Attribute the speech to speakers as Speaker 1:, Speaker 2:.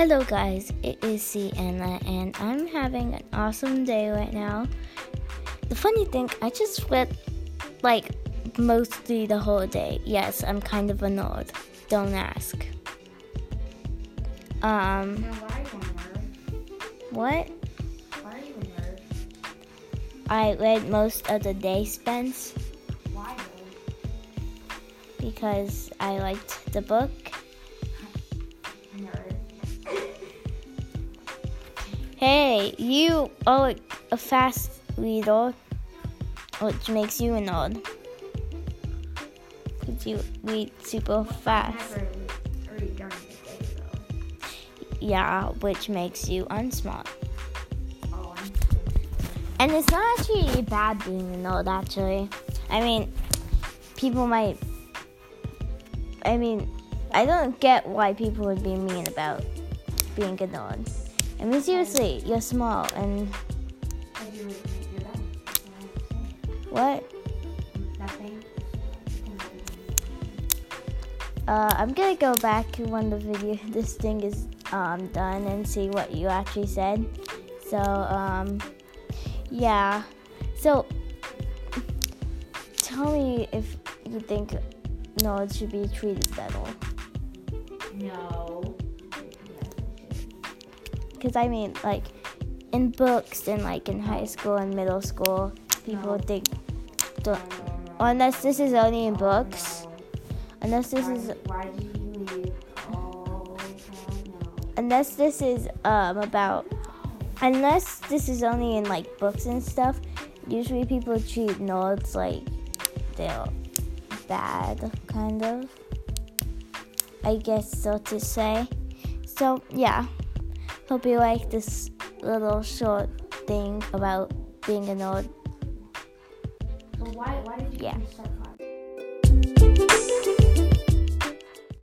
Speaker 1: Hello, guys, it is Sienna, and I'm having an awesome day right now. The funny thing, I just slept like mostly the whole day. Yes, I'm kind of annoyed. Don't ask. Um,
Speaker 2: Now, why are you a nerd?
Speaker 1: what?
Speaker 2: Why are you a nerd?
Speaker 1: I read most of the day, Spence,
Speaker 2: Why
Speaker 1: because I liked the book. Hey, you are a fast reader, which makes you annoyed. Because you read super fast.
Speaker 2: Never read during the day though.
Speaker 1: Yeah, which makes you unsmart.
Speaker 2: Oh,
Speaker 1: And it's not actually bad being annoyed, actually. I mean, people might. I mean, I don't get why people would be mean about being annoyed. I mean, seriously, you're small, and
Speaker 2: Have you read your done?
Speaker 1: what?
Speaker 2: Nothing.
Speaker 1: Uh, I'm gonna go back when the video, this thing is um, done, and see what you actually said. So, um, yeah. So, tell me if you think nerds should be treated better.
Speaker 2: No.
Speaker 1: Because I mean, like, in books and like in high school and middle school, people
Speaker 2: No.
Speaker 1: think, don't, unless this is only in books, unless this is
Speaker 2: why did you leave? God, no.
Speaker 1: unless this is um about unless this is only in like books and stuff usually people treat nerds like they're bad kind of i guess so to say so yeah hope you like this little short thing about being a nerd
Speaker 2: So why, why did you
Speaker 1: Yeah.
Speaker 2: start